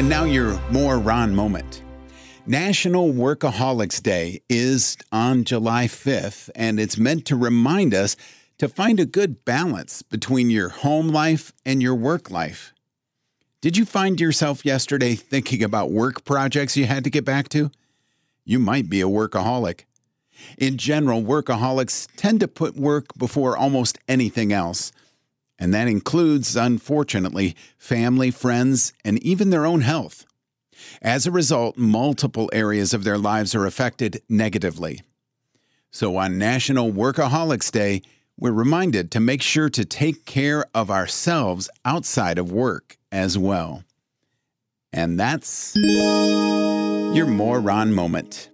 And now your more Ron moment. National Workaholics Day is on July 5th, and it's meant to remind us to find a good balance between your home life and your work life. Did you find yourself yesterday thinking about work projects you had to get back to? You might be a workaholic. In general, workaholics tend to put work before almost anything else. And that includes, unfortunately, family, friends, and even their own health. As a result, multiple areas of their lives are affected negatively. So on National Workaholics Day, we're reminded to make sure to take care of ourselves outside of work as well. And that's your More Ron moment.